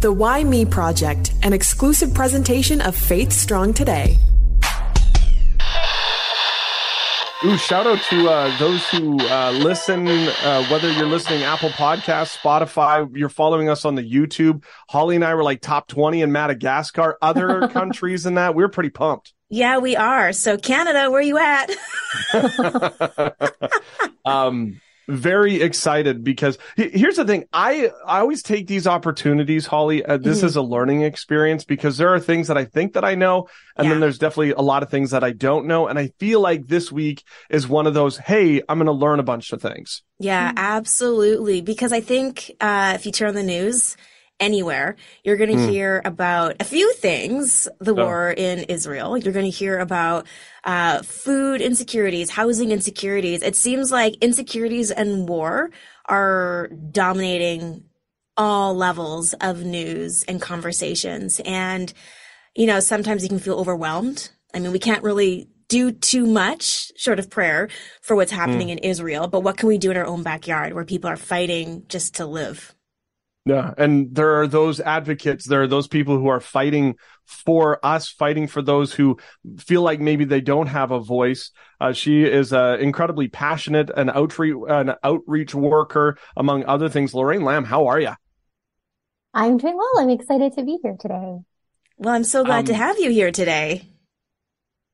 The Why Me Project, an exclusive presentation of Faith Strong Today. Ooh, shout out to uh, those who uh, listen, uh, whether you're listening Apple Podcasts, Spotify, you're following us on the YouTube. Holly and I were like top 20 in Madagascar, other countries than that. We are pretty pumped. Yeah, we are. So Canada, where you at? um, very excited because here's the thing. I, I always take these opportunities, Holly. Uh, this mm-hmm. is a learning experience because there are things that I think that I know. And yeah. then there's definitely a lot of things that I don't know. And I feel like this week is one of those, Hey, I'm going to learn a bunch of things. Yeah, absolutely. Because I think, uh, if you turn on the news, anywhere, you're going to mm. hear about a few things the oh. war in Israel. You're going to hear about uh, food insecurities, housing insecurities. It seems like insecurities and war are dominating all levels of news and conversations. And, you know, sometimes you can feel overwhelmed. I mean, we can't really do too much short of prayer for what's happening mm. in Israel, but what can we do in our own backyard where people are fighting just to live? Yeah. And there are those advocates, there are those people who are fighting for us, fighting for those who feel like maybe they don't have a voice. Uh, she is uh, incredibly passionate, an outreach, an outreach worker, among other things. Lorraine Lam, how are you? I'm doing well. I'm excited to be here today. Well, I'm so glad um, to have you here today.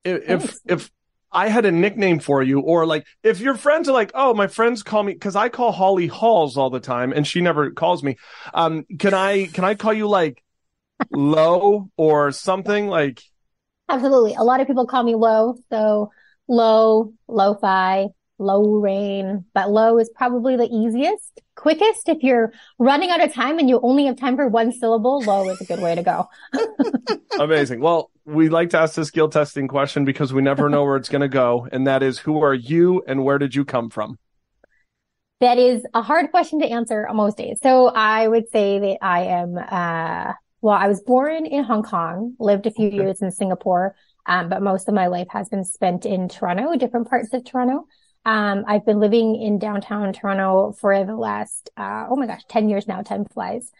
If, if I had a nickname for you, or like if your friends are like, oh, my friends call me because I call Holly Halls all the time and she never calls me. Um, can I can I call you like low or something like? Absolutely. A lot of people call me low, so low, lo-fi, low rain, but low is probably the easiest, quickest. If you're running out of time and you only have time for one syllable, low is a good way to go. Amazing. Well, we like to ask the skill testing question because we never know where it's going to go. And that is, who are you and where did you come from? That is a hard question to answer on most days. So I would say that I am, uh, well, I was born in Hong Kong, lived a few okay. years in Singapore, um, but most of my life has been spent in Toronto, different parts of Toronto. Um, I've been living in downtown Toronto for the last, uh, oh my gosh, 10 years now, 10 flies.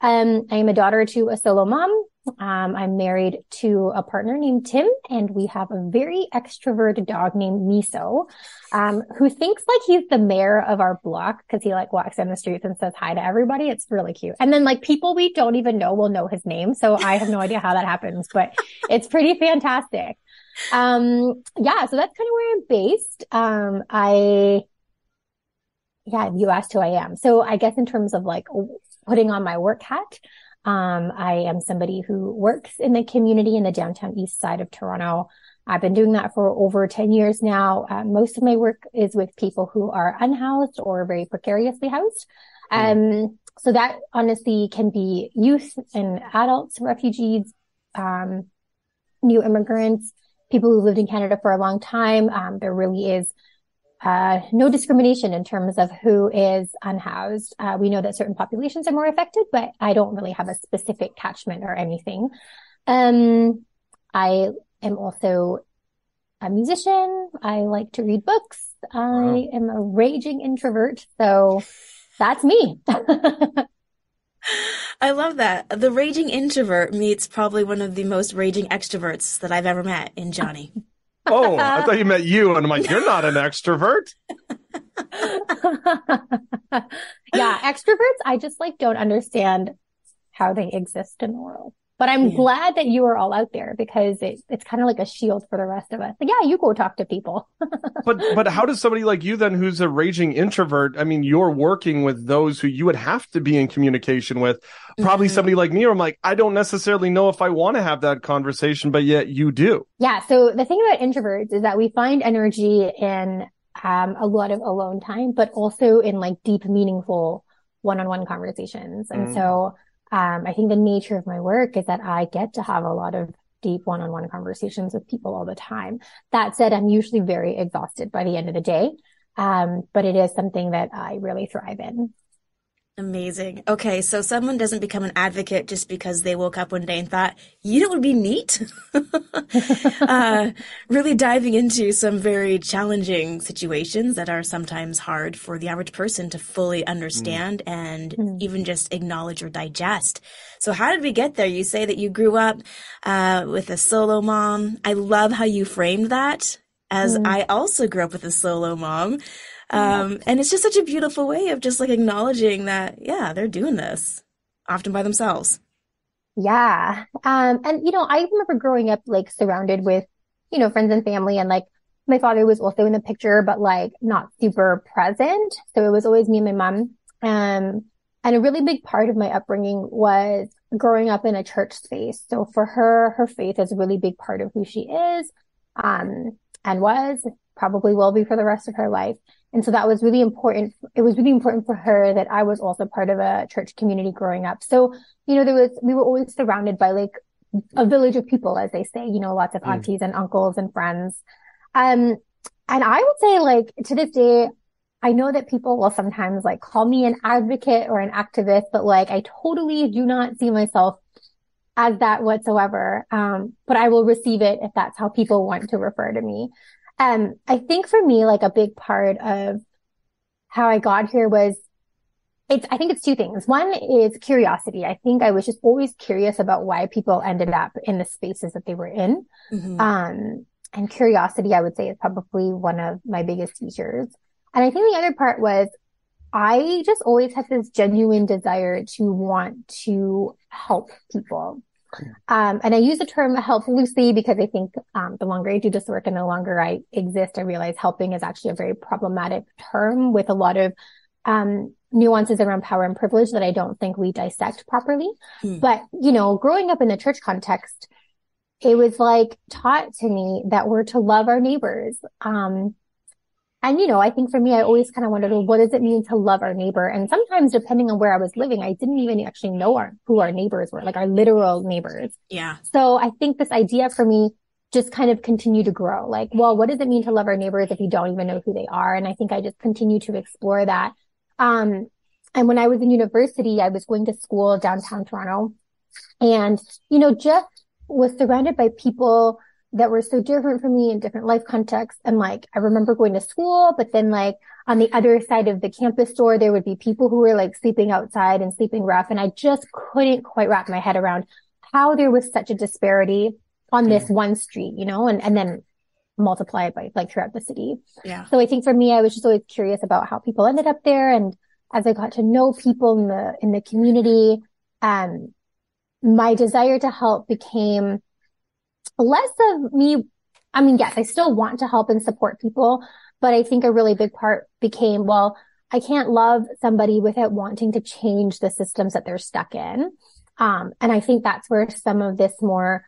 Um, I am a daughter to a solo mom. Um, I'm married to a partner named Tim, and we have a very extroverted dog named Miso, um, who thinks like he's the mayor of our block because he like walks down the streets and says hi to everybody. It's really cute. And then like people we don't even know will know his name. So I have no idea how that happens, but it's pretty fantastic. Um, yeah, so that's kind of where I'm based. Um, I, yeah, you asked who I am. So I guess in terms of like putting on my work hat, um, I am somebody who works in the community in the downtown east side of Toronto. I've been doing that for over 10 years now. Uh, most of my work is with people who are unhoused or very precariously housed. Mm. Um, so that honestly can be youth and adults, refugees, um, new immigrants, people who lived in Canada for a long time. Um, there really is uh, no discrimination in terms of who is unhoused. Uh, we know that certain populations are more affected, but I don't really have a specific catchment or anything. Um, I am also a musician. I like to read books. I wow. am a raging introvert. So that's me. I love that. The raging introvert meets probably one of the most raging extroverts that I've ever met in Johnny. oh, I thought you meant you. And I'm like, you're not an extrovert. yeah, extroverts, I just like don't understand how they exist in the world. But I'm yeah. glad that you are all out there because it, it's kind of like a shield for the rest of us. Like, yeah, you go talk to people. but but how does somebody like you then, who's a raging introvert? I mean, you're working with those who you would have to be in communication with. Probably mm-hmm. somebody like me, or I'm like, I don't necessarily know if I want to have that conversation, but yet you do. Yeah. So the thing about introverts is that we find energy in um, a lot of alone time, but also in like deep, meaningful one-on-one conversations. And mm. so um, I think the nature of my work is that I get to have a lot of deep one-on-one conversations with people all the time. That said, I'm usually very exhausted by the end of the day. Um, but it is something that I really thrive in. Amazing. Okay, so someone doesn't become an advocate just because they woke up one day and thought, you know, it would be neat. uh, really diving into some very challenging situations that are sometimes hard for the average person to fully understand mm. and mm. even just acknowledge or digest. So, how did we get there? You say that you grew up uh, with a solo mom. I love how you framed that, as mm. I also grew up with a solo mom. Um, and it's just such a beautiful way of just like acknowledging that, yeah, they're doing this often by themselves. Yeah. Um, and you know, I remember growing up like surrounded with, you know, friends and family and like my father was also in the picture, but like not super present. So it was always me and my mom. Um, and a really big part of my upbringing was growing up in a church space. So for her, her faith is a really big part of who she is, um, and was probably will be for the rest of her life. And so that was really important. It was really important for her that I was also part of a church community growing up. So, you know, there was, we were always surrounded by like a village of people, as they say, you know, lots of mm. aunties and uncles and friends. Um, and I would say like to this day, I know that people will sometimes like call me an advocate or an activist, but like I totally do not see myself as that whatsoever. Um, but I will receive it if that's how people want to refer to me. Um, I think for me, like a big part of how I got here was it's, I think it's two things. One is curiosity. I think I was just always curious about why people ended up in the spaces that they were in. Mm-hmm. Um, and curiosity, I would say is probably one of my biggest teachers. And I think the other part was I just always had this genuine desire to want to help people. Um, and I use the term help loosely because I think um, the longer I do this work and the longer I exist, I realize helping is actually a very problematic term with a lot of um, nuances around power and privilege that I don't think we dissect properly. Hmm. But, you know, growing up in the church context, it was like taught to me that we're to love our neighbors. Um, and, you know, I think for me, I always kind of wondered, well, what does it mean to love our neighbor? And sometimes depending on where I was living, I didn't even actually know our, who our neighbors were, like our literal neighbors. Yeah. So I think this idea for me just kind of continued to grow. Like, well, what does it mean to love our neighbors if you don't even know who they are? And I think I just continue to explore that. Um, and when I was in university, I was going to school downtown Toronto and, you know, just was surrounded by people that were so different from me in different life contexts. And like, I remember going to school, but then like on the other side of the campus door, there would be people who were like sleeping outside and sleeping rough. And I just couldn't quite wrap my head around how there was such a disparity on this one street, you know, and, and then multiply it by like throughout the city. Yeah. So I think for me, I was just always curious about how people ended up there. And as I got to know people in the, in the community, um, my desire to help became less of me. I mean, yes, I still want to help and support people, but I think a really big part became, well, I can't love somebody without wanting to change the systems that they're stuck in. Um, and I think that's where some of this more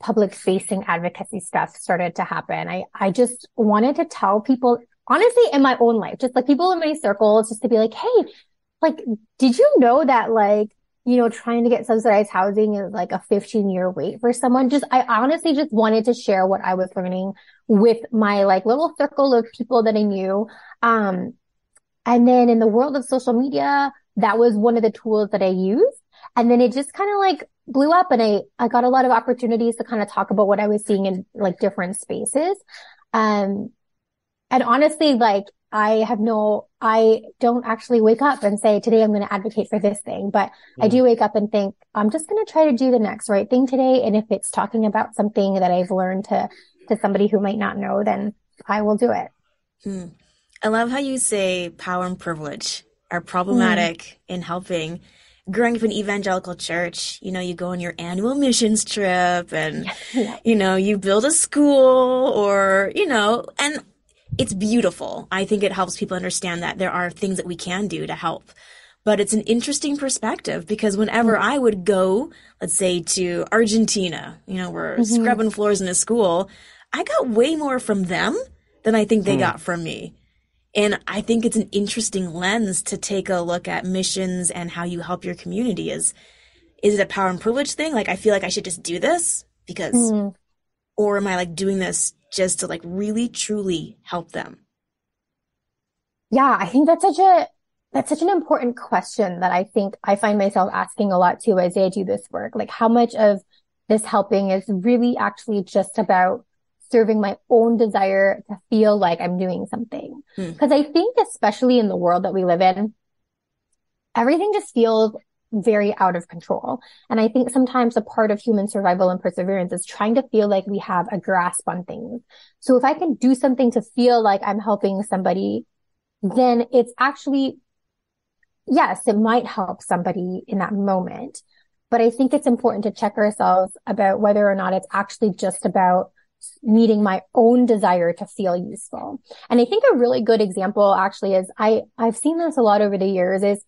public facing advocacy stuff started to happen. I, I just wanted to tell people, honestly, in my own life, just like people in my circles, just to be like, Hey, like, did you know that like you know, trying to get subsidized housing is like a 15 year wait for someone. Just, I honestly just wanted to share what I was learning with my like little circle of people that I knew. Um, and then in the world of social media, that was one of the tools that I used. And then it just kind of like blew up and I, I got a lot of opportunities to kind of talk about what I was seeing in like different spaces. Um, and honestly, like I have no, I don't actually wake up and say, today I'm going to advocate for this thing, but mm. I do wake up and think, I'm just going to try to do the next right thing today. And if it's talking about something that I've learned to, to somebody who might not know, then I will do it. Hmm. I love how you say power and privilege are problematic mm. in helping growing up in evangelical church, you know, you go on your annual missions trip and, you know, you build a school or, you know, and it's beautiful. I think it helps people understand that there are things that we can do to help. But it's an interesting perspective because whenever mm-hmm. I would go, let's say to Argentina, you know, we're mm-hmm. scrubbing floors in a school, I got way more from them than I think they mm. got from me. And I think it's an interesting lens to take a look at missions and how you help your community. Is is it a power and privilege thing? Like I feel like I should just do this because, mm. or am I like doing this just to like really truly help them? Yeah, I think that's such a that's such an important question that I think I find myself asking a lot too as I do this work. Like how much of this helping is really actually just about serving my own desire to feel like I'm doing something. Because mm. I think especially in the world that we live in, everything just feels very out of control. And I think sometimes a part of human survival and perseverance is trying to feel like we have a grasp on things. So if I can do something to feel like I'm helping somebody, then it's actually, yes, it might help somebody in that moment. But I think it's important to check ourselves about whether or not it's actually just about meeting my own desire to feel useful. And I think a really good example actually is I, I've seen this a lot over the years is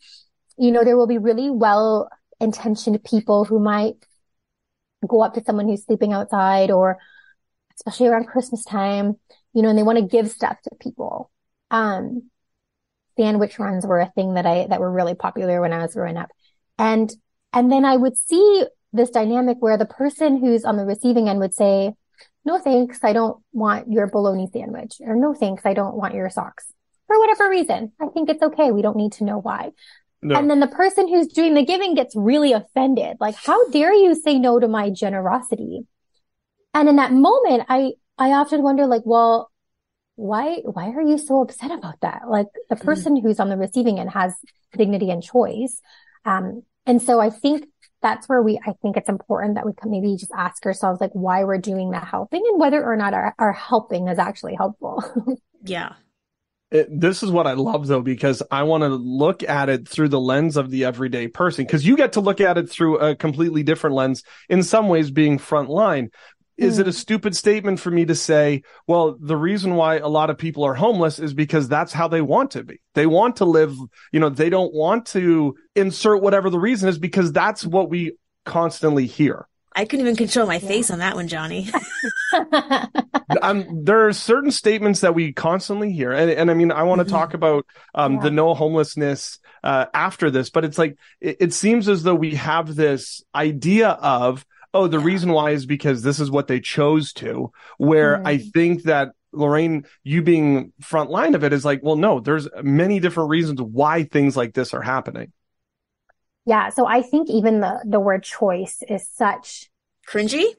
you know, there will be really well intentioned people who might go up to someone who's sleeping outside or especially around Christmas time, you know, and they want to give stuff to people. Um, sandwich runs were a thing that I, that were really popular when I was growing up. And, and then I would see this dynamic where the person who's on the receiving end would say, no thanks, I don't want your bologna sandwich or no thanks, I don't want your socks for whatever reason. I think it's okay. We don't need to know why. No. And then the person who's doing the giving gets really offended. Like, how dare you say no to my generosity? And in that moment, I, I often wonder, like, well, why, why are you so upset about that? Like the mm-hmm. person mm-hmm. who's on the receiving end has dignity and choice. Um, and so I think that's where we, I think it's important that we can maybe just ask ourselves, like, why we're doing the helping and whether or not our, our helping is actually helpful. yeah it, this is what I love though, because I want to look at it through the lens of the everyday person. Cause you get to look at it through a completely different lens in some ways being frontline. Is it a hmm. stupid statement for me to say, well, the reason why a lot of people are homeless is because that's how they want to be. They want to live, you know, they don't want to insert whatever the reason is because that's what we constantly hear. I couldn't even control my face on that one, Johnny. um, there are certain statements that we constantly hear, and, and I mean, I want to mm-hmm. talk about um, yeah. the no homelessness uh, after this, but it's like it, it, seems as though we have this idea of, oh, the yeah. reason why is because this is what they chose to. Where mm. I think that Lorraine, you being front line of it is like, well, no, there's many different reasons why things like this are happening. Yeah. So I think even the, the word choice is such cringy.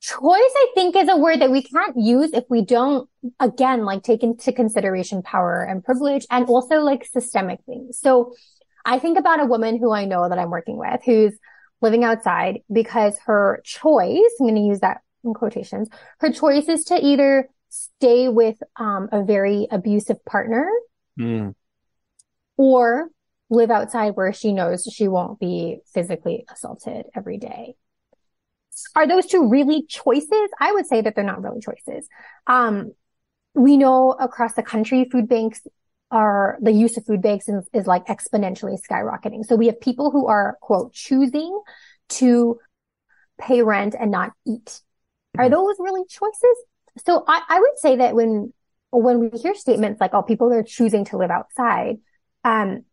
choice, I think is a word that we can't use if we don't, again, like take into consideration power and privilege and also like systemic things. So I think about a woman who I know that I'm working with who's living outside because her choice, I'm going to use that in quotations, her choice is to either stay with um, a very abusive partner mm. or live outside where she knows she won't be physically assaulted every day. Are those two really choices? I would say that they're not really choices. Um, we know across the country, food banks are, the use of food banks is, is like exponentially skyrocketing. So we have people who are, quote, choosing to pay rent and not eat. Are mm-hmm. those really choices? So I, I would say that when, when we hear statements like, oh, people are choosing to live outside, um,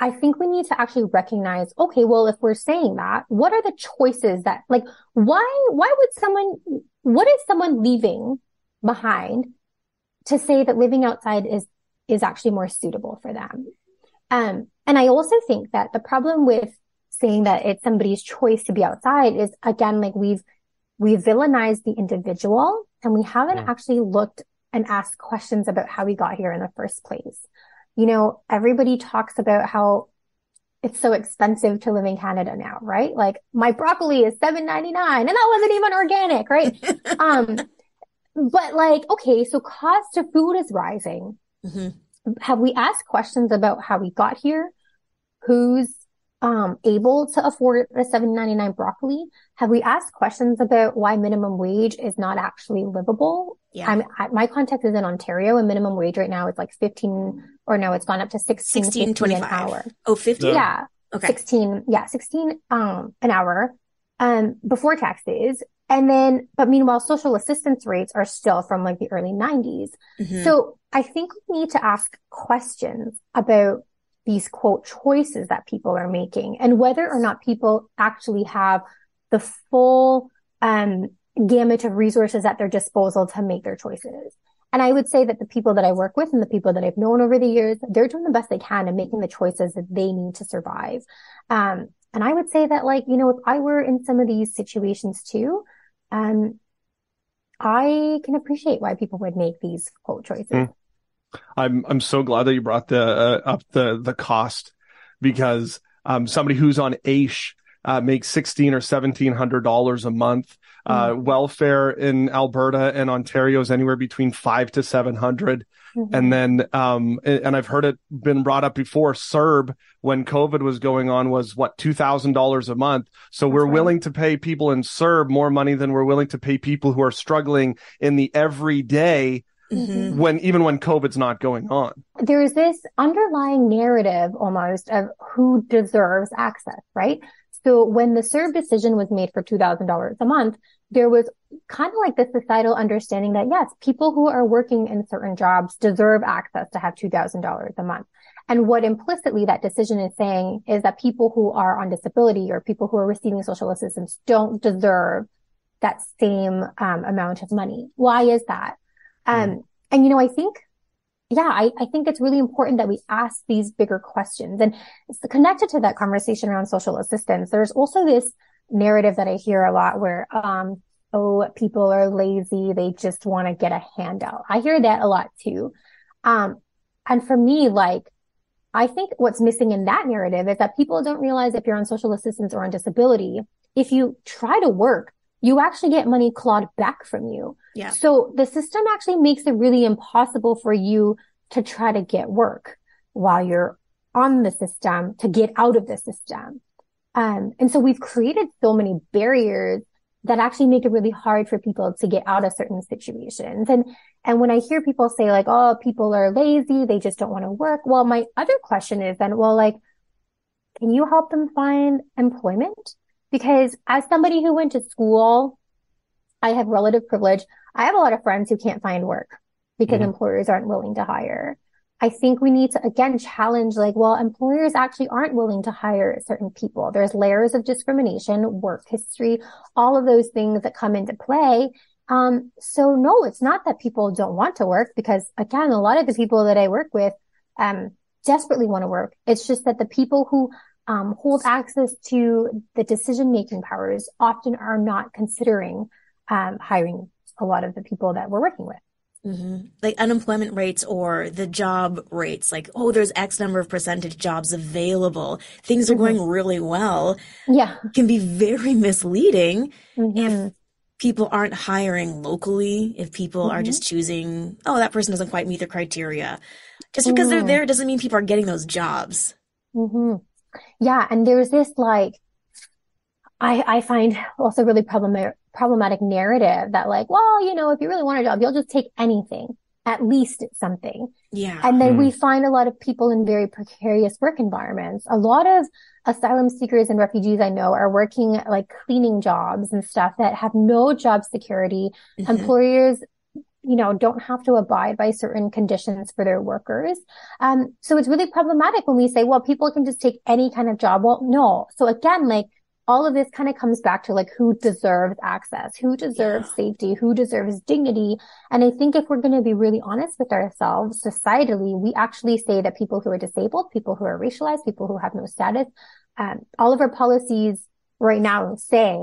I think we need to actually recognize, okay, well, if we're saying that, what are the choices that, like, why, why would someone, what is someone leaving behind to say that living outside is, is actually more suitable for them? Um, and I also think that the problem with saying that it's somebody's choice to be outside is again, like we've, we've villainized the individual and we haven't yeah. actually looked and asked questions about how we got here in the first place you know, everybody talks about how it's so expensive to live in Canada now, right? Like my broccoli is seven ninety nine, and that wasn't even organic, right? um, but like, okay, so cost of food is rising. Mm-hmm. Have we asked questions about how we got here? Who's um, able to afford the seven ninety nine broccoli? Have we asked questions about why minimum wage is not actually livable? Yeah. I'm, I, my context is in Ontario and minimum wage right now is like 15 or no, it's gone up to 16, 16 25. an hour. Oh, 50? Yeah. yeah. Okay. 16. Yeah. 16, um, an hour, um, before taxes. And then, but meanwhile, social assistance rates are still from like the early 90s. Mm-hmm. So I think we need to ask questions about these quote choices that people are making and whether or not people actually have the full um, gamut of resources at their disposal to make their choices. And I would say that the people that I work with and the people that I've known over the years, they're doing the best they can and making the choices that they need to survive. Um, and I would say that like, you know, if I were in some of these situations too, um, I can appreciate why people would make these quote choices. Mm. I'm I'm so glad that you brought the uh, up the the cost because um, somebody who's on AISH uh, makes sixteen or seventeen hundred dollars a month. Uh, mm-hmm. welfare in Alberta and Ontario is anywhere between five to seven hundred. Mm-hmm. And then, um, and I've heard it been brought up before. CERB, when COVID was going on, was what two thousand dollars a month. So That's we're right. willing to pay people in CERB more money than we're willing to pay people who are struggling in the everyday mm-hmm. when even when COVID's not going on. There's this underlying narrative almost of who deserves access, right? So when the CERB decision was made for $2,000 a month, there was kind of like this societal understanding that yes, people who are working in certain jobs deserve access to have $2,000 a month. And what implicitly that decision is saying is that people who are on disability or people who are receiving social assistance don't deserve that same um, amount of money. Why is that? Um, and you know, I think, yeah, I, I think it's really important that we ask these bigger questions and it's connected to that conversation around social assistance. There's also this narrative that I hear a lot where, um, oh, people are lazy. They just want to get a handout. I hear that a lot too. Um, and for me, like, I think what's missing in that narrative is that people don't realize if you're on social assistance or on disability, if you try to work, you actually get money clawed back from you. Yeah. So the system actually makes it really impossible for you to try to get work while you're on the system to get out of the system. Um, and so we've created so many barriers that actually make it really hard for people to get out of certain situations. And, and when I hear people say like, oh, people are lazy, they just don't want to work. Well, my other question is then, well, like, can you help them find employment? Because as somebody who went to school, I have relative privilege. I have a lot of friends who can't find work because mm-hmm. employers aren't willing to hire. I think we need to again challenge like, well, employers actually aren't willing to hire certain people. There's layers of discrimination, work history, all of those things that come into play. Um, so no, it's not that people don't want to work because again, a lot of the people that I work with, um, desperately want to work. It's just that the people who hold access to the decision making powers often are not considering um, hiring a lot of the people that we're working with. Mm-hmm. Like unemployment rates or the job rates, like, oh, there's X number of percentage jobs available. Things are mm-hmm. going really well. Yeah. Can be very misleading mm-hmm. if people aren't hiring locally, if people are just mm-hmm. choosing, oh, that person doesn't quite meet the criteria. Just because they're mm. there doesn't mean people are getting those jobs. Yeah. And there's this like, I, I find also really problematic, problematic narrative that like, well, you know, if you really want a job, you'll just take anything. At least something. Yeah. And then mm. we find a lot of people in very precarious work environments. A lot of asylum seekers and refugees I know are working like cleaning jobs and stuff that have no job security. Mm-hmm. Employers you know, don't have to abide by certain conditions for their workers. Um, so it's really problematic when we say, well, people can just take any kind of job. Well, no. So again, like all of this kind of comes back to like who deserves access, who deserves yeah. safety, who deserves dignity. And I think if we're going to be really honest with ourselves societally, we actually say that people who are disabled, people who are racialized, people who have no status, um, all of our policies right now say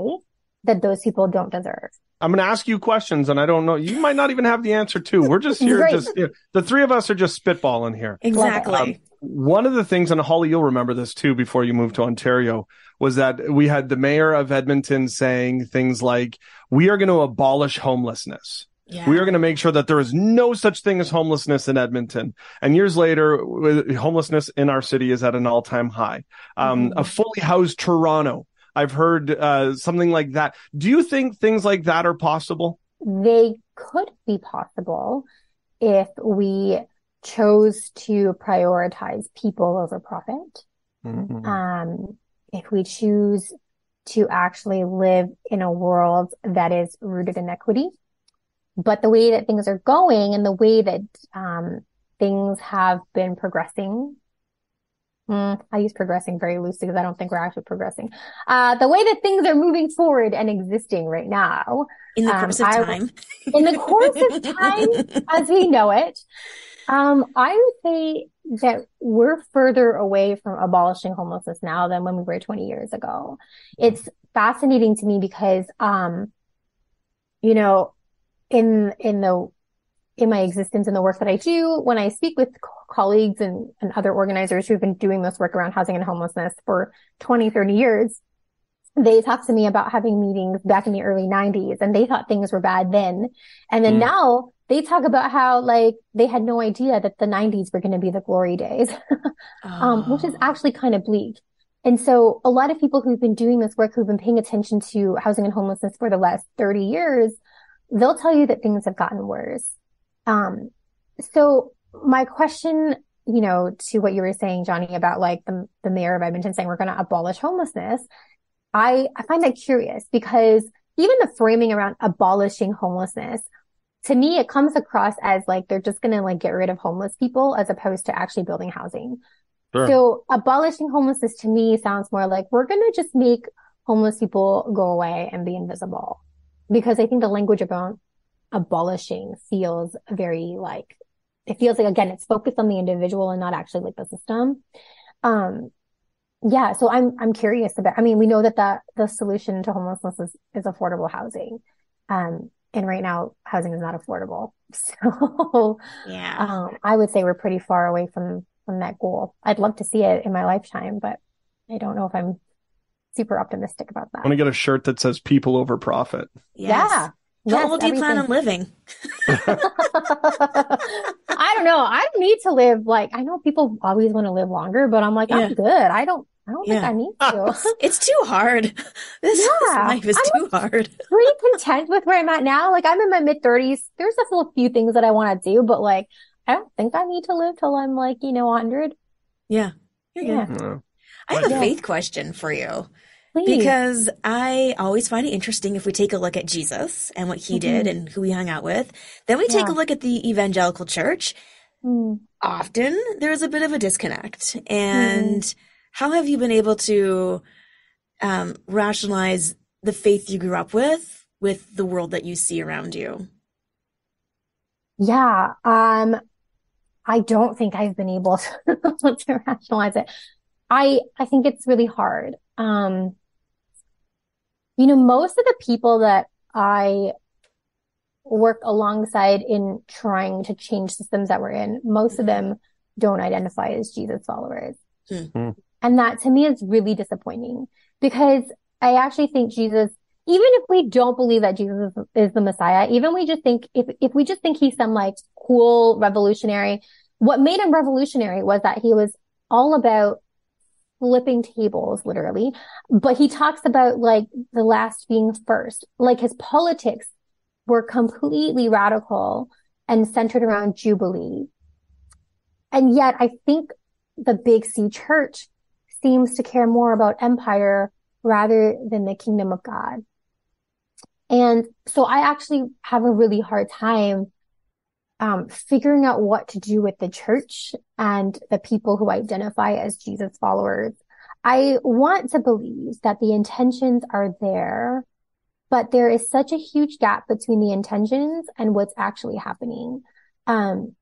that those people don't deserve. I'm going to ask you questions and I don't know. You might not even have the answer to. We're just here. right. Just you know, the three of us are just spitballing here. Exactly. Um, one of the things, and Holly, you'll remember this too before you moved to Ontario, was that we had the mayor of Edmonton saying things like, we are going to abolish homelessness. Yeah. We are going to make sure that there is no such thing as homelessness in Edmonton. And years later, homelessness in our city is at an all time high. Um, mm-hmm. a fully housed Toronto I've heard uh, something like that. Do you think things like that are possible? They could be possible if we chose to prioritize people over profit. Mm-hmm. Um, if we choose to actually live in a world that is rooted in equity. But the way that things are going and the way that um, things have been progressing Mm, I use progressing very loosely because I don't think we're actually progressing. Uh, the way that things are moving forward and existing right now. In the um, course um, of time. in the course of time, as we know it, um, I would say that we're further away from abolishing homelessness now than when we were 20 years ago. It's fascinating to me because, um, you know, in, in the, in my existence and the work that I do, when I speak with colleagues and, and other organizers who've been doing this work around housing and homelessness for 20, 30 years, they talked to me about having meetings back in the early 90s and they thought things were bad then. And then mm. now they talk about how like they had no idea that the 90s were going to be the glory days, oh. um, which is oh. actually kind of bleak. And so a lot of people who've been doing this work, who've been paying attention to housing and homelessness for the last 30 years, they'll tell you that things have gotten worse. Um, so my question, you know, to what you were saying, Johnny, about like the, the mayor of Edmonton saying we're going to abolish homelessness, I, I find that curious because even the framing around abolishing homelessness to me, it comes across as like they're just going to like get rid of homeless people as opposed to actually building housing. Sure. So abolishing homelessness to me sounds more like we're going to just make homeless people go away and be invisible because I think the language about abolishing feels very like it feels like again it's focused on the individual and not actually like the system. Um, yeah, so I'm I'm curious about. I mean, we know that the the solution to homelessness is, is affordable housing. Um, and right now housing is not affordable. So yeah, um, I would say we're pretty far away from from that goal. I'd love to see it in my lifetime, but I don't know if I'm super optimistic about that. I want to get a shirt that says "People over profit." Yes. Yeah. How yes, old do you plan on living? I don't know. I don't need to live like I know people always want to live longer, but I'm like, yeah. I'm good. I don't I don't yeah. think I need to. it's too hard. This, yeah. life is I'm too hard. pretty content with where I'm at now. Like I'm in my mid thirties. There's a few things that I want to do, but like I don't think I need to live till I'm like, you know, 100. Yeah. Yeah. yeah. I have a faith question for you. Please. Because I always find it interesting if we take a look at Jesus and what he mm-hmm. did and who he hung out with. Then we take a look at the evangelical church. Mm. Often there's a bit of a disconnect. And mm how have you been able to um, rationalize the faith you grew up with with the world that you see around you? Yeah, um, I don't think I've been able to, to rationalize it. I I think it's really hard. Um, you know, most of the people that I work alongside in trying to change systems that we're in, most of them don't identify as Jesus followers. Hmm. And that to me is really disappointing because I actually think Jesus, even if we don't believe that Jesus is, is the Messiah, even we just think, if, if we just think he's some like cool revolutionary, what made him revolutionary was that he was all about flipping tables, literally. But he talks about like the last being first, like his politics were completely radical and centered around Jubilee. And yet I think the big C church seems to care more about empire rather than the kingdom of God. And so I actually have a really hard time um, figuring out what to do with the church and the people who identify as Jesus followers. I want to believe that the intentions are there, but there is such a huge gap between the intentions and what's actually happening. Um,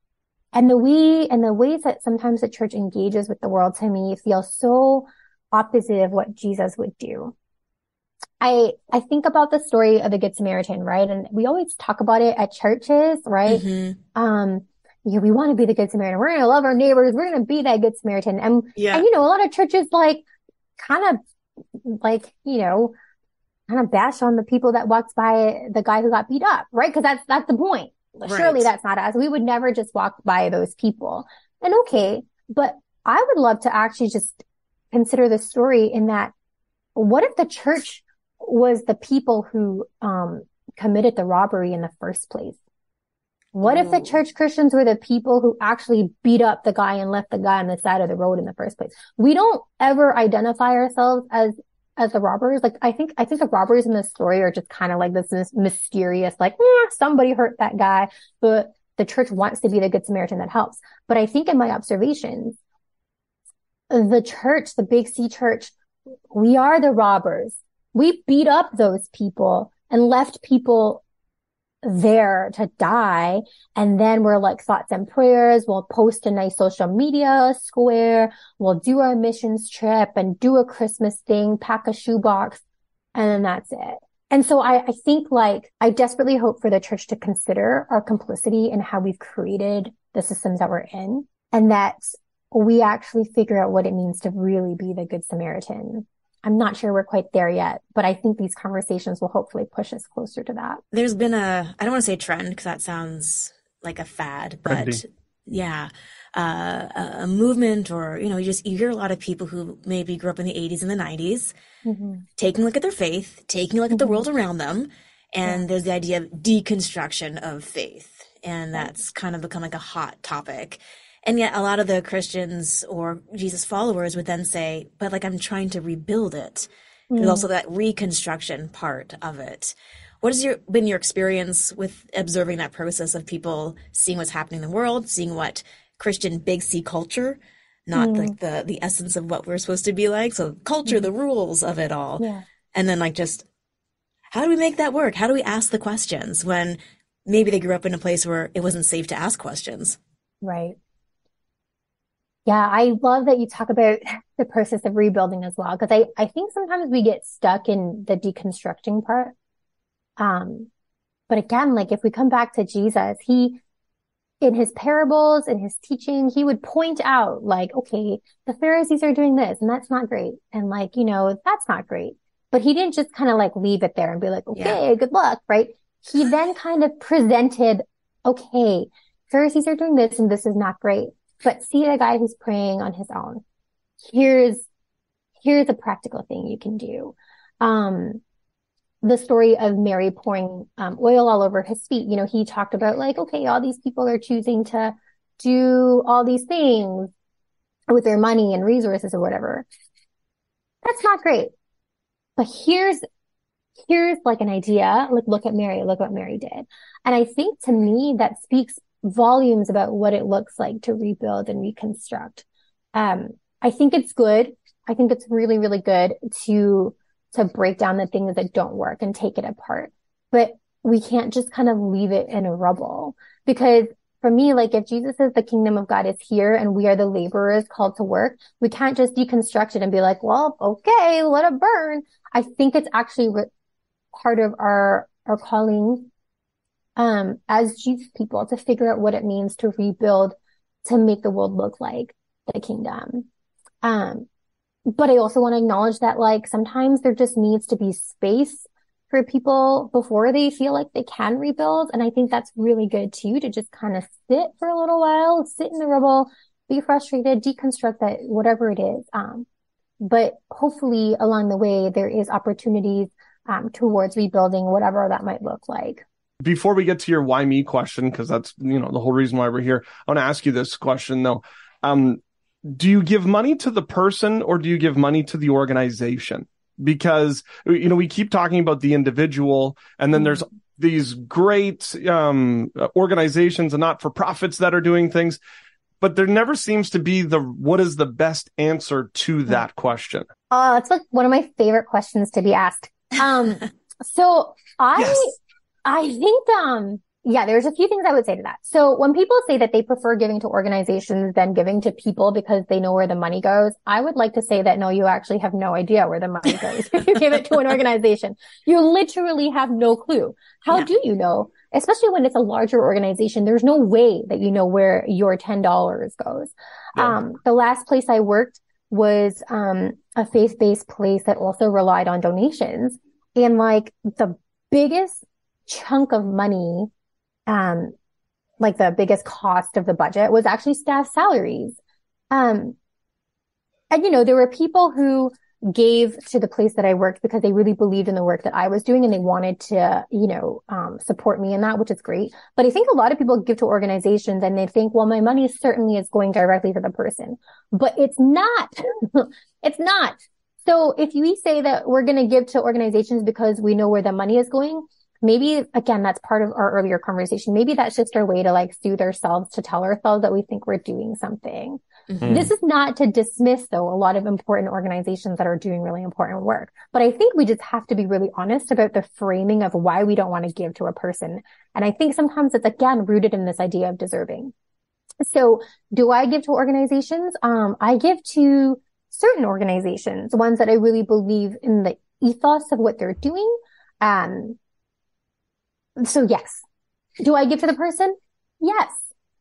and the we and the ways that sometimes the church engages with the world to me feel so opposite of what Jesus would do. I, I think about the story of the Good Samaritan, right? And we always talk about it at churches, right? Mm-hmm. Um, yeah, we want to be the Good Samaritan. We're going to love our neighbors. We're going to be that Good Samaritan. And, yeah. and, you know, a lot of churches like kind of like, you know, kind of bash on the people that walked by the guy who got beat up, right? Cause that's, that's the point. Right. Surely that's not us. We would never just walk by those people. And okay, but I would love to actually just consider the story in that what if the church was the people who um, committed the robbery in the first place? What if the church Christians were the people who actually beat up the guy and left the guy on the side of the road in the first place? We don't ever identify ourselves as as the robbers. Like I think I think the robbers in this story are just kind of like this, this mysterious, like eh, somebody hurt that guy, but the church wants to be the good Samaritan that helps. But I think in my observations, the church, the big C church, we are the robbers. We beat up those people and left people there to die. And then we're like thoughts and prayers. We'll post a nice social media square. We'll do our missions trip and do a Christmas thing, pack a shoebox, and then that's it. And so I, I think like, I desperately hope for the church to consider our complicity in how we've created the systems that we're in and that we actually figure out what it means to really be the good Samaritan. I'm not sure we're quite there yet, but I think these conversations will hopefully push us closer to that. There's been a, I don't want to say trend because that sounds like a fad, but Trendy. yeah, uh, a movement or, you know, you just, you hear a lot of people who maybe grew up in the 80s and the 90s mm-hmm. taking a look at their faith, taking a look mm-hmm. at the mm-hmm. world around them. And yeah. there's the idea of deconstruction of faith. And that's kind of become like a hot topic. And yet a lot of the Christians or Jesus followers would then say, but like I'm trying to rebuild it. Mm. There's also that reconstruction part of it. What has your been your experience with observing that process of people seeing what's happening in the world, seeing what Christian big C culture, not mm. like the the essence of what we're supposed to be like. So culture, mm. the rules of it all. Yeah. And then like just how do we make that work? How do we ask the questions when maybe they grew up in a place where it wasn't safe to ask questions? Right. Yeah, I love that you talk about the process of rebuilding as well, because I, I think sometimes we get stuck in the deconstructing part. Um, but again, like if we come back to Jesus, he, in his parables, in his teaching, he would point out like, okay, the Pharisees are doing this and that's not great. And like, you know, that's not great. But he didn't just kind of like leave it there and be like, okay, yeah. good luck, right? He then kind of presented, okay, Pharisees are doing this and this is not great but see the guy who's praying on his own. Here's, here's a practical thing you can do. Um, the story of Mary pouring um, oil all over his feet. You know, he talked about like, okay, all these people are choosing to do all these things with their money and resources or whatever. That's not great. But here's, here's like an idea. Like, look at Mary. Look what Mary did. And I think to me that speaks volumes about what it looks like to rebuild and reconstruct. Um, I think it's good. I think it's really, really good to, to break down the things that don't work and take it apart. But we can't just kind of leave it in a rubble because for me, like if Jesus says the kingdom of God is here and we are the laborers called to work, we can't just deconstruct it and be like, well, okay, let it burn. I think it's actually part of our, our calling um, as Jesus people to figure out what it means to rebuild, to make the world look like the kingdom. Um, but I also want to acknowledge that like sometimes there just needs to be space for people before they feel like they can rebuild. And I think that's really good too, to just kind of sit for a little while, sit in the rubble, be frustrated, deconstruct that, whatever it is. Um, but hopefully along the way, there is opportunities, um, towards rebuilding, whatever that might look like before we get to your why me question, because that's you know the whole reason why we're here, I want to ask you this question though. Um, do you give money to the person or do you give money to the organization? Because you know we keep talking about the individual, and then there's these great um, organizations and not for profits that are doing things, but there never seems to be the what is the best answer to hmm. that question. Oh, it's like one of my favorite questions to be asked. Um, so I yes. I think, um, yeah, there's a few things I would say to that. So when people say that they prefer giving to organizations than giving to people because they know where the money goes, I would like to say that no, you actually have no idea where the money goes if you give it to an organization. You literally have no clue. How yeah. do you know? Especially when it's a larger organization, there's no way that you know where your $10 goes. Yeah. Um, the last place I worked was, um, a faith-based place that also relied on donations. And like the biggest chunk of money, um, like the biggest cost of the budget was actually staff salaries. Um, and you know, there were people who gave to the place that I worked because they really believed in the work that I was doing and they wanted to, you know, um, support me in that, which is great. But I think a lot of people give to organizations and they think, well, my money certainly is going directly to the person, but it's not. it's not. So if we say that we're going to give to organizations because we know where the money is going, maybe again, that's part of our earlier conversation. Maybe that's just our way to like soothe ourselves to tell ourselves that we think we're doing something. Mm-hmm. This is not to dismiss though a lot of important organizations that are doing really important work. But I think we just have to be really honest about the framing of why we don't want to give to a person. And I think sometimes it's again rooted in this idea of deserving. So do I give to organizations? Um, I give to certain organizations, ones that I really believe in the ethos of what they're doing. Um, so yes. Do I give to the person? Yes.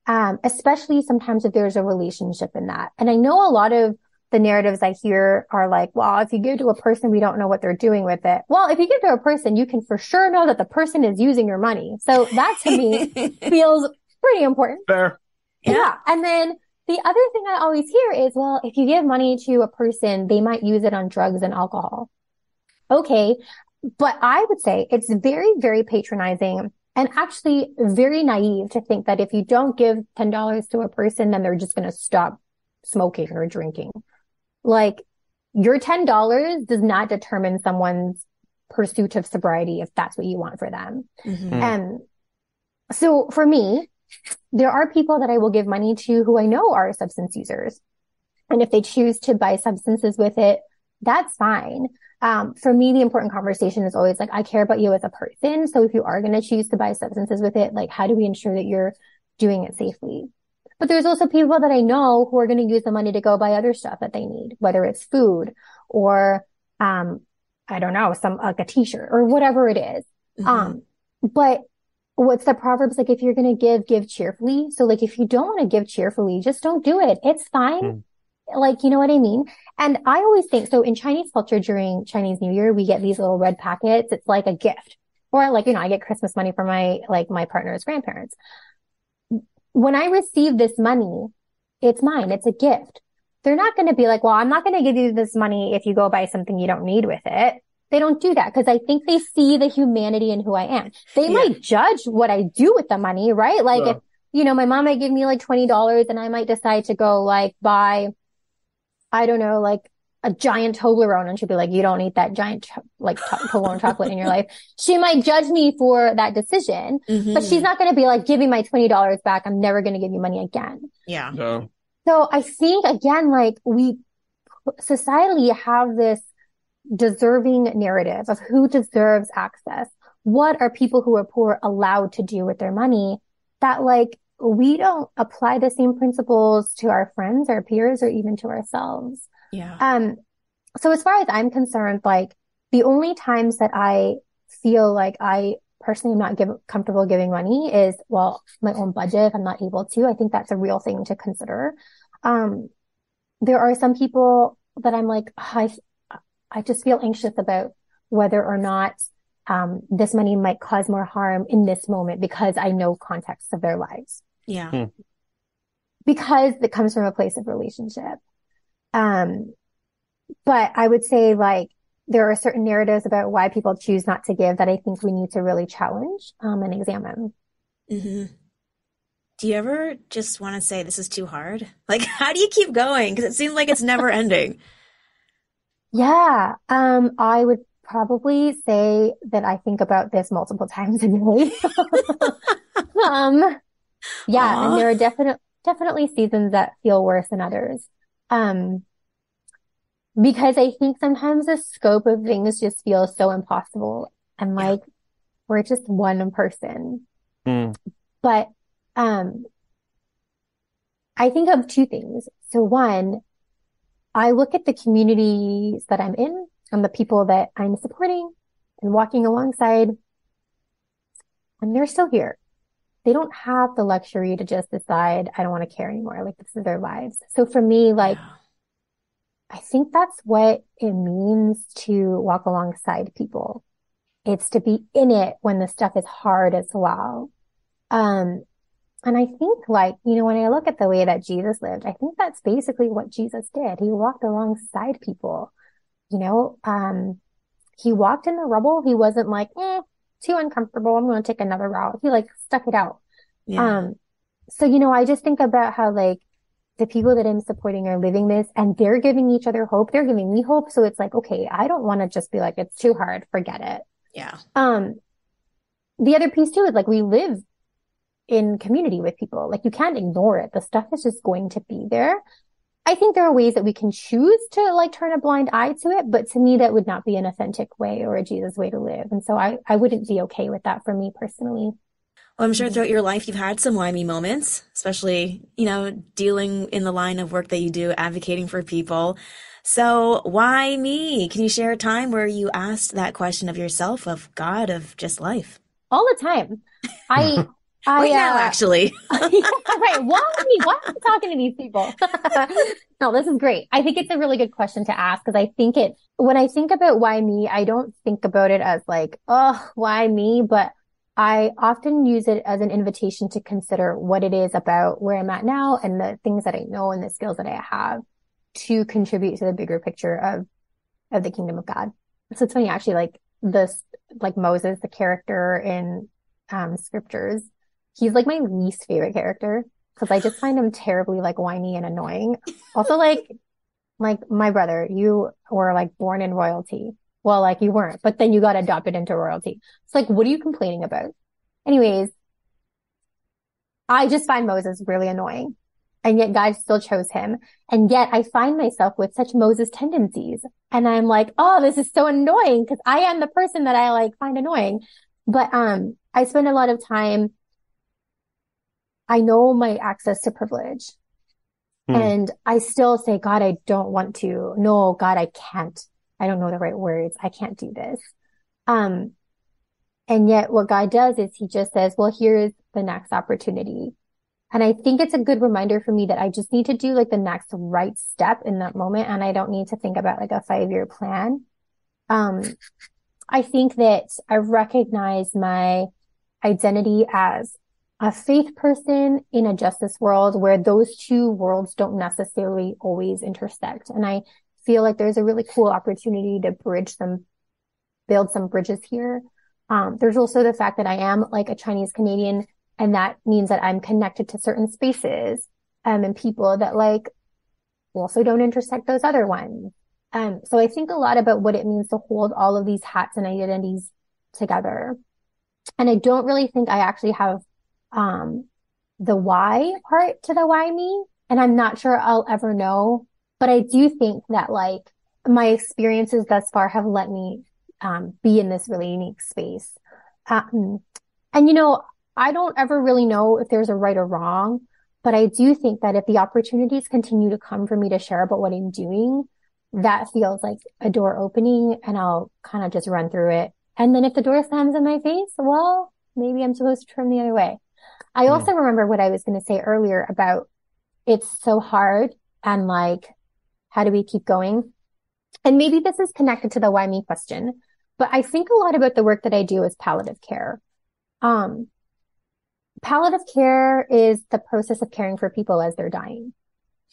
Um, especially sometimes if there's a relationship in that. And I know a lot of the narratives I hear are like, well, if you give to a person, we don't know what they're doing with it. Well, if you give to a person, you can for sure know that the person is using your money. So that to me feels pretty important. Fair. Yeah. yeah. And then the other thing I always hear is, well, if you give money to a person, they might use it on drugs and alcohol. Okay. But I would say it's very, very patronizing and actually very naive to think that if you don't give $10 to a person, then they're just going to stop smoking or drinking. Like your $10 does not determine someone's pursuit of sobriety if that's what you want for them. Mm-hmm. And so for me, there are people that I will give money to who I know are substance users. And if they choose to buy substances with it, that's fine. Um, for me, the important conversation is always like, I care about you as a person. So if you are going to choose to buy substances with it, like, how do we ensure that you're doing it safely? But there's also people that I know who are going to use the money to go buy other stuff that they need, whether it's food or, um, I don't know, some, like a t-shirt or whatever it is. Mm-hmm. Um, but what's the proverbs like? If you're going to give, give cheerfully. So like, if you don't want to give cheerfully, just don't do it. It's fine. Mm. Like, you know what I mean? And I always think, so in Chinese culture during Chinese New Year, we get these little red packets. It's like a gift. Or like, you know, I get Christmas money from my, like my partner's grandparents. When I receive this money, it's mine. It's a gift. They're not going to be like, well, I'm not going to give you this money if you go buy something you don't need with it. They don't do that because I think they see the humanity in who I am. They yeah. might judge what I do with the money, right? Like if, you know, my mom might give me like $20 and I might decide to go like buy I don't know, like a giant Toblerone and she'd be like, you don't eat that giant, cho- like Toblerone chocolate in your life. She might judge me for that decision, mm-hmm. but she's not going to be like, give me my $20 back. I'm never going to give you money again. Yeah. No. So I think again, like we societally have this deserving narrative of who deserves access. What are people who are poor allowed to do with their money that like we don't apply the same principles to our friends, our peers, or even to ourselves. Yeah. Um, so as far as I'm concerned, like the only times that I feel like I personally am not give, comfortable giving money is, well, my own budget. If I'm not able to, I think that's a real thing to consider. Um, there are some people that I'm like, I, I just feel anxious about whether or not um, this money might cause more harm in this moment because I know context of their lives. Yeah. Hmm. Because it comes from a place of relationship. Um, but I would say like there are certain narratives about why people choose not to give that I think we need to really challenge, um, and examine. Mm-hmm. Do you ever just want to say this is too hard? Like, how do you keep going? Because it seems like it's never ending. Yeah. Um, I would probably say that I think about this multiple times a day. um, yeah, Aww. and there are definitely definitely seasons that feel worse than others. Um, because I think sometimes the scope of things just feels so impossible and like yeah. we're just one person. Mm. But, um, I think of two things. So one, I look at the communities that I'm in and the people that I'm supporting and walking alongside and they're still here they don't have the luxury to just decide, I don't want to care anymore. Like this is their lives. So for me, like. I think that's what it means to walk alongside people. It's to be in it when the stuff is hard as well. Um, and I think like, you know, when I look at the way that Jesus lived, I think that's basically what Jesus did. He walked alongside people, you know, um, he walked in the rubble. He wasn't like, eh, too uncomfortable. I'm going to take another route. He like stuck it out. Yeah. Um, so, you know, I just think about how like the people that I'm supporting are living this and they're giving each other hope. They're giving me hope. So it's like, okay, I don't want to just be like, it's too hard. Forget it. Yeah. Um, the other piece too is like we live in community with people. Like you can't ignore it. The stuff is just going to be there. I think there are ways that we can choose to like turn a blind eye to it, but to me, that would not be an authentic way or a Jesus way to live. And so I, I wouldn't be okay with that for me personally. Well, I'm sure throughout your life you've had some why me moments, especially, you know, dealing in the line of work that you do, advocating for people. So why me? Can you share a time where you asked that question of yourself, of God, of just life? All the time. I I, right now, uh, actually. yeah, right. Why? Why am I talking to these people? no, this is great. I think it's a really good question to ask because I think it, when I think about why me, I don't think about it as like, oh, why me? But I often use it as an invitation to consider what it is about where I'm at now and the things that I know and the skills that I have to contribute to the bigger picture of, of the kingdom of God. So it's funny, actually, like this, like Moses, the character in, um, scriptures, he's like my least favorite character because I just find him terribly like whiny and annoying. Also, like, like my brother, you were like born in royalty. Well, like you weren't, but then you got adopted into royalty. It's like, what are you complaining about? Anyways, I just find Moses really annoying. And yet God still chose him. And yet I find myself with such Moses tendencies. And I'm like, oh, this is so annoying because I am the person that I like find annoying. But, um, I spend a lot of time I know my access to privilege. Hmm. And I still say, God, I don't want to. No, God, I can't. I don't know the right words. I can't do this. Um, and yet what God does is he just says, well, here's the next opportunity. And I think it's a good reminder for me that I just need to do like the next right step in that moment. And I don't need to think about like a five year plan. Um, I think that I recognize my identity as a faith person in a justice world where those two worlds don't necessarily always intersect. And I feel like there's a really cool opportunity to bridge some, build some bridges here. Um, there's also the fact that I am like a Chinese Canadian and that means that I'm connected to certain spaces, um, and people that like also don't intersect those other ones. Um, so I think a lot about what it means to hold all of these hats and identities together. And I don't really think I actually have um, the why part to the why me. And I'm not sure I'll ever know, but I do think that like my experiences thus far have let me, um, be in this really unique space. Um, and you know, I don't ever really know if there's a right or wrong, but I do think that if the opportunities continue to come for me to share about what I'm doing, that feels like a door opening and I'll kind of just run through it. And then if the door slams in my face, well, maybe I'm supposed to turn the other way. I also mm. remember what I was going to say earlier about it's so hard and like, how do we keep going? And maybe this is connected to the why me question, but I think a lot about the work that I do is palliative care. Um, palliative care is the process of caring for people as they're dying.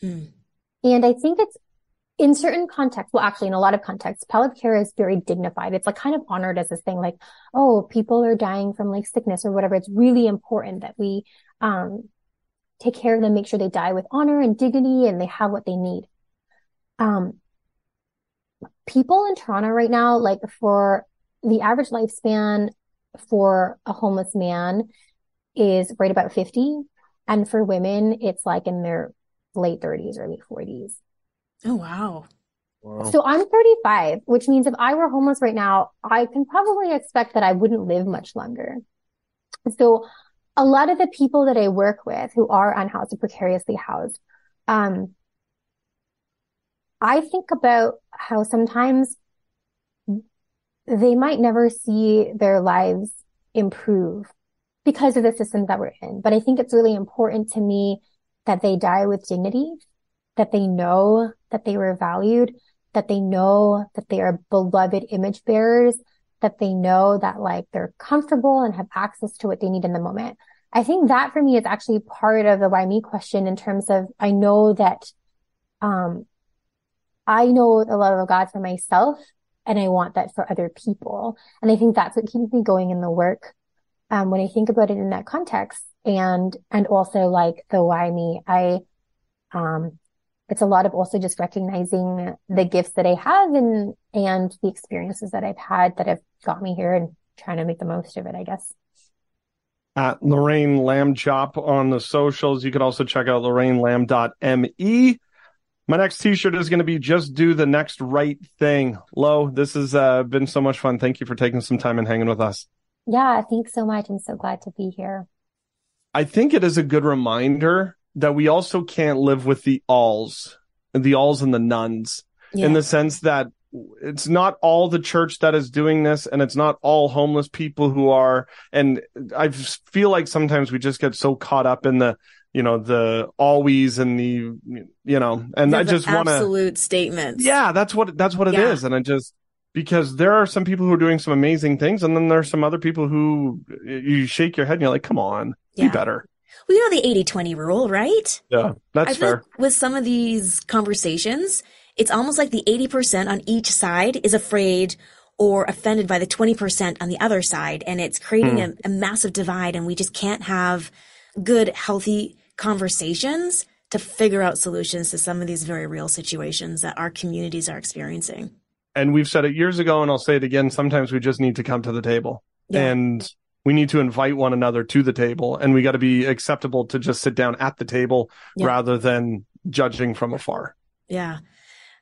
Hmm. And I think it's in certain contexts, well, actually, in a lot of contexts, palliative care is very dignified. It's like kind of honored as this thing, like, oh, people are dying from like sickness or whatever. It's really important that we, um, take care of them, make sure they die with honor and dignity and they have what they need. Um, people in Toronto right now, like for the average lifespan for a homeless man is right about 50. And for women, it's like in their late 30s, early 40s. Oh, wow. wow. So I'm 35, which means if I were homeless right now, I can probably expect that I wouldn't live much longer. So a lot of the people that I work with who are unhoused or precariously housed, um, I think about how sometimes they might never see their lives improve because of the systems that we're in. But I think it's really important to me that they die with dignity that they know that they were valued, that they know that they are beloved image bearers, that they know that like they're comfortable and have access to what they need in the moment. I think that for me is actually part of the why me question in terms of I know that, um, I know the love of God for myself and I want that for other people. And I think that's what keeps me going in the work. Um, when I think about it in that context and, and also like the why me, I, um, it's a lot of also just recognizing the gifts that I have and, and the experiences that I've had that have got me here and trying to make the most of it, I guess. At Lorraine Lamb Chop on the socials. You can also check out lorrainelamb.me. My next t-shirt is going to be just do the next right thing. Lo, this has uh, been so much fun. Thank you for taking some time and hanging with us. Yeah, thanks so much. I'm so glad to be here. I think it is a good reminder that we also can't live with the alls, the alls and the nuns, yeah. in the sense that it's not all the church that is doing this and it's not all homeless people who are and i feel like sometimes we just get so caught up in the you know the always and the you know and i just want to absolute statements yeah that's what that's what it yeah. is, and i just because there are some people who are doing some amazing things and then there's some other people who you shake your head and you're like come on yeah. be better we know the 80-20 rule right yeah that's I fair with some of these conversations it's almost like the 80% on each side is afraid or offended by the 20% on the other side. And it's creating mm. a, a massive divide. And we just can't have good, healthy conversations to figure out solutions to some of these very real situations that our communities are experiencing. And we've said it years ago, and I'll say it again. Sometimes we just need to come to the table yeah. and we need to invite one another to the table and we got to be acceptable to just sit down at the table yeah. rather than judging from afar. Yeah.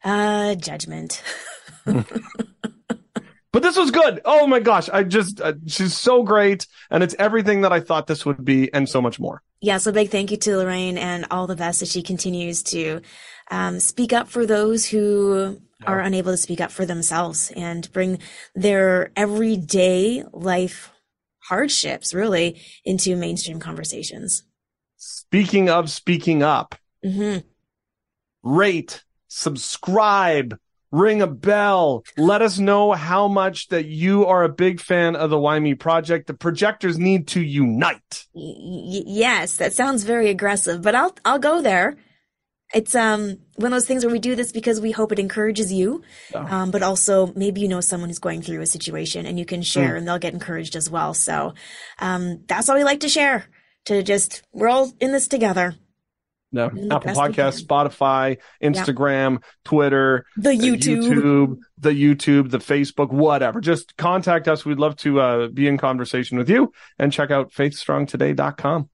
Uh, judgment. but this was good. Oh my gosh. I just, uh, she's so great. And it's everything that I thought this would be and so much more. Yeah. So big thank you to Lorraine and all the best as she continues to, um, speak up for those who yeah. are unable to speak up for themselves and bring their everyday life hardships really into mainstream conversations. Speaking of speaking up, mm-hmm. rate, subscribe, ring a bell. Let us know how much that you are a big fan of the Why Me Project. The projectors need to unite. Y- yes, that sounds very aggressive, but I'll I'll go there. It's um one of those things where we do this because we hope it encourages you, oh. um, but also maybe you know someone who's going through a situation and you can share mm. and they'll get encouraged as well. So um, that's all we like to share. To just we're all in this together. No, Apple Podcast, Spotify, Instagram. Twitter, the YouTube. YouTube, the YouTube, the Facebook, whatever. Just contact us. We'd love to uh, be in conversation with you and check out faithstrongtoday.com.